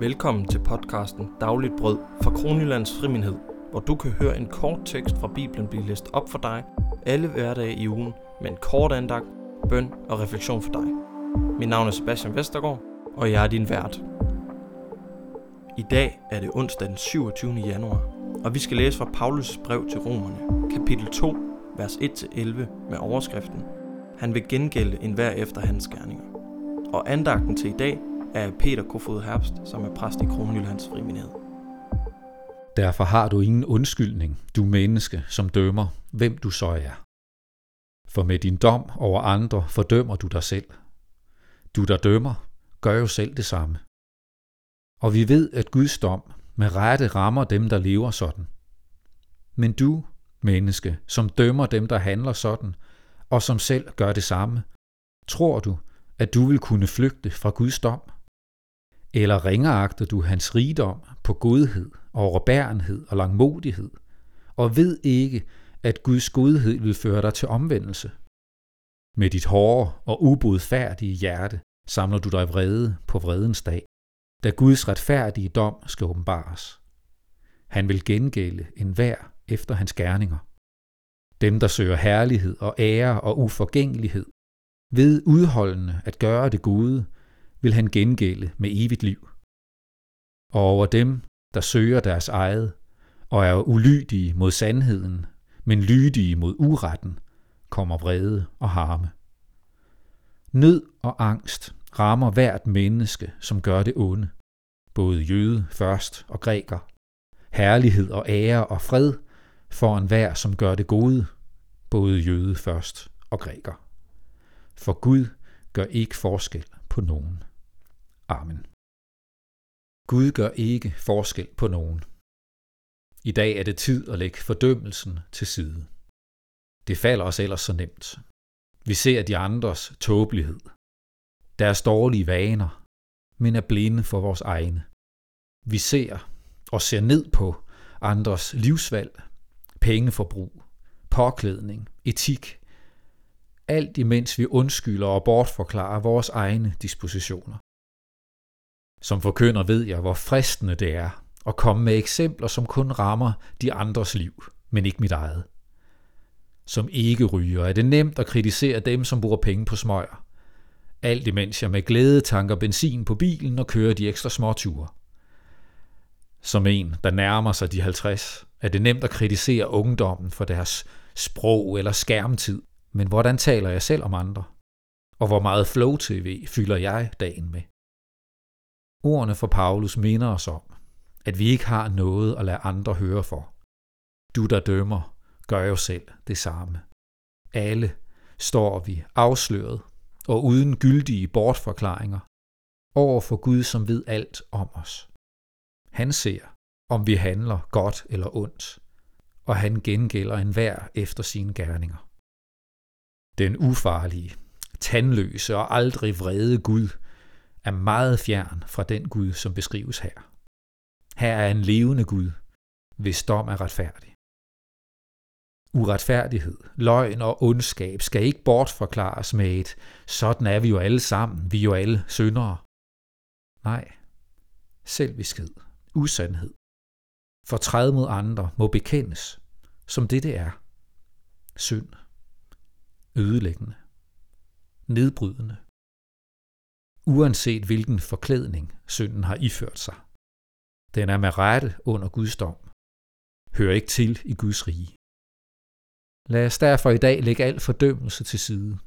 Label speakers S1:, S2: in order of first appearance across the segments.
S1: Velkommen til podcasten Dagligt Brød fra Kronjyllands Friminhed, hvor du kan høre en kort tekst fra Bibelen blive læst op for dig alle hverdage i ugen med en kort andagt, bøn og refleksion for dig. Mit navn er Sebastian Vestergaard, og jeg er din vært. I dag er det onsdag den 27. januar, og vi skal læse fra Paulus brev til Romerne, kapitel 2, vers 1-11 med overskriften Han vil gengælde enhver efter hans gerninger. Og andagten til i dag af Peter Kofod Herbst, som er præst i Kronjyllands Friminhed.
S2: Derfor har du ingen undskyldning, du menneske, som dømmer, hvem du så er. For med din dom over andre fordømmer du dig selv. Du, der dømmer, gør jo selv det samme. Og vi ved, at Guds dom med rette rammer dem, der lever sådan. Men du, menneske, som dømmer dem, der handler sådan, og som selv gør det samme, tror du, at du vil kunne flygte fra Guds dom? Eller ringeagter du hans rigdom på godhed, overbærenhed og langmodighed, og ved ikke, at Guds godhed vil føre dig til omvendelse? Med dit hårde og ubodfærdige hjerte samler du dig vrede på vredens dag, da Guds retfærdige dom skal åbenbares. Han vil gengælde enhver efter hans gerninger. Dem, der søger herlighed og ære og uforgængelighed, ved udholdende at gøre det gode, vil han gengælde med evigt liv. Og over dem, der søger deres eget, og er ulydige mod sandheden, men lydige mod uretten, kommer vrede og harme. Nød og angst rammer hvert menneske, som gør det onde, både jøde først og græker. Herlighed og ære og fred for enhver, som gør det gode, både jøde først og græker. For Gud gør ikke forskel på nogen. Amen. Gud gør ikke forskel på nogen. I dag er det tid at lægge fordømmelsen til side. Det falder os ellers så nemt. Vi ser de andres tåbelighed, deres dårlige vaner, men er blinde for vores egne. Vi ser og ser ned på andres livsvalg, pengeforbrug, påklædning, etik, alt imens vi undskylder og bortforklarer vores egne dispositioner. Som forkynder ved jeg, hvor fristende det er at komme med eksempler, som kun rammer de andres liv, men ikke mit eget. Som ikke ryger er det nemt at kritisere dem, som bruger penge på smøger. Alt imens jeg med glæde tanker benzin på bilen og kører de ekstra småture. Som en, der nærmer sig de 50, er det nemt at kritisere ungdommen for deres sprog eller skærmtid. Men hvordan taler jeg selv om andre? Og hvor meget flow-tv fylder jeg dagen med? Ordene fra Paulus minder os om, at vi ikke har noget at lade andre høre for. Du, der dømmer, gør jo selv det samme. Alle står vi afsløret og uden gyldige bortforklaringer over for Gud, som ved alt om os. Han ser, om vi handler godt eller ondt, og han gengælder enhver efter sine gerninger. Den ufarlige, tandløse og aldrig vrede Gud er meget fjern fra den Gud, som beskrives her. Her er en levende Gud, hvis dom er retfærdig. Uretfærdighed, løgn og ondskab skal ikke bortforklares med et, sådan er vi jo alle sammen, vi er jo alle syndere. Nej, selviskhed, usandhed, fortræd mod andre må bekendes, som det det er. Synd, ødelæggende, nedbrydende, uanset hvilken forklædning synden har iført sig. Den er med rette under Guds dom. Hører ikke til i Guds rige. Lad os derfor i dag lægge al fordømmelse til side.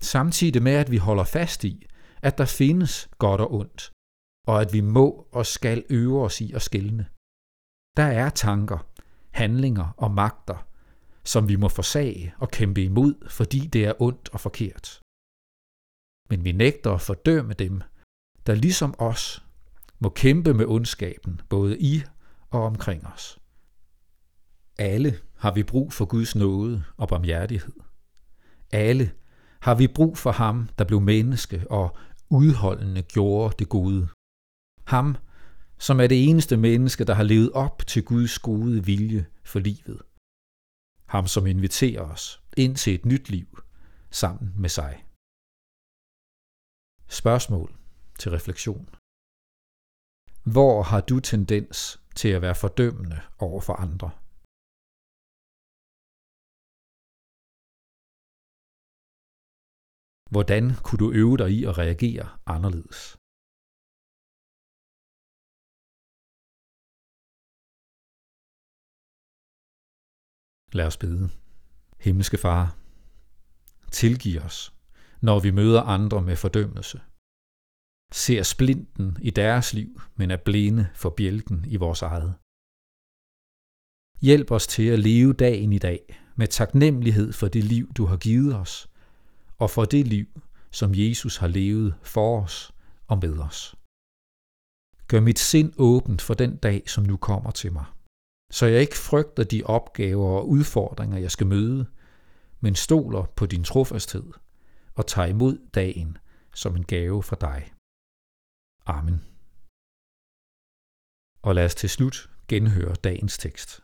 S2: Samtidig med, at vi holder fast i, at der findes godt og ondt, og at vi må og skal øve os i at skælne. Der er tanker, handlinger og magter, som vi må forsage og kæmpe imod, fordi det er ondt og forkert men vi nægter at fordømme dem, der ligesom os må kæmpe med ondskaben, både i og omkring os. Alle har vi brug for Guds nåde og barmhjertighed. Alle har vi brug for ham, der blev menneske og udholdende gjorde det gode. Ham, som er det eneste menneske, der har levet op til Guds gode vilje for livet. Ham, som inviterer os ind til et nyt liv sammen med sig. Spørgsmål til refleksion. Hvor har du tendens til at være fordømmende over for andre? Hvordan kunne du øve dig i at reagere anderledes? Lad os bede. Himmelske Far, tilgiv os, når vi møder andre med fordømmelse. Ser splinten i deres liv, men er blinde for bjælken i vores eget. Hjælp os til at leve dagen i dag med taknemmelighed for det liv, du har givet os, og for det liv, som Jesus har levet for os og med os. Gør mit sind åbent for den dag, som nu kommer til mig så jeg ikke frygter de opgaver og udfordringer, jeg skal møde, men stoler på din trofasthed og tager imod dagen som en gave fra dig. Amen. Og lad os til slut genhøre dagens tekst.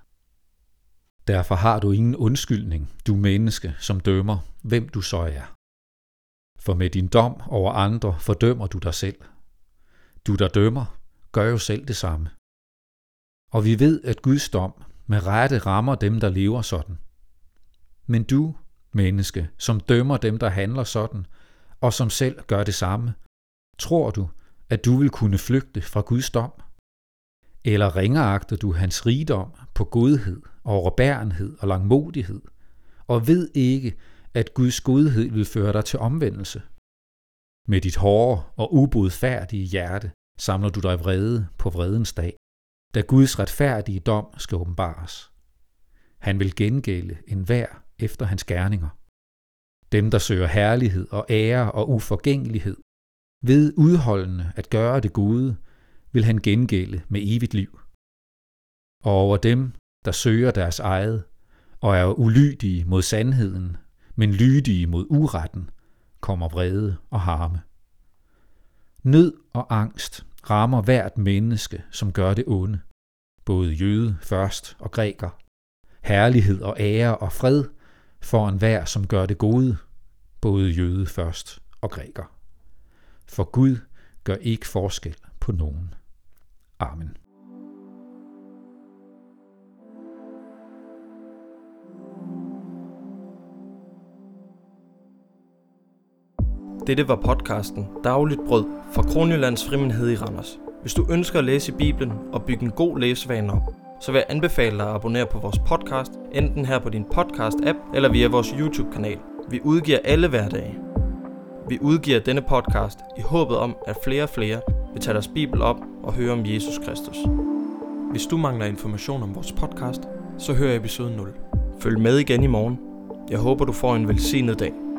S2: Derfor har du ingen undskyldning, du menneske, som dømmer, hvem du så er. For med din dom over andre fordømmer du dig selv. Du, der dømmer, gør jo selv det samme. Og vi ved, at Guds dom med rette rammer dem, der lever sådan. Men du, menneske, som dømmer dem, der handler sådan, og som selv gør det samme, tror du, at du vil kunne flygte fra Guds dom? Eller ringeagter du hans rigdom på godhed, overbærenhed og langmodighed, og ved ikke, at Guds godhed vil føre dig til omvendelse? Med dit hårde og ubodfærdige hjerte samler du dig vrede på vredens dag da Guds retfærdige dom skal åbenbares. Han vil gengælde enhver efter hans gerninger. Dem, der søger herlighed og ære og uforgængelighed, ved udholdende at gøre det gode, vil han gengælde med evigt liv. Og over dem, der søger deres eget, og er ulydige mod sandheden, men lydige mod uretten, kommer vrede og harme. Nød og angst rammer hvert menneske, som gør det onde, både jøde først og græker. Herlighed og ære og fred for enhver, som gør det gode, både jøde først og græker. For Gud gør ikke forskel på nogen. Amen.
S1: Dette var podcasten Dagligt Brød fra Kronjyllands Frimenhed i Randers. Hvis du ønsker at læse Bibelen og bygge en god læsevane op, så vil jeg anbefale dig at abonnere på vores podcast, enten her på din podcast-app eller via vores YouTube-kanal. Vi udgiver alle hverdage. Vi udgiver denne podcast i håbet om, at flere og flere vil tage deres Bibel op og høre om Jesus Kristus. Hvis du mangler information om vores podcast, så hør episode 0. Følg med igen i morgen. Jeg håber, du får en velsignet dag.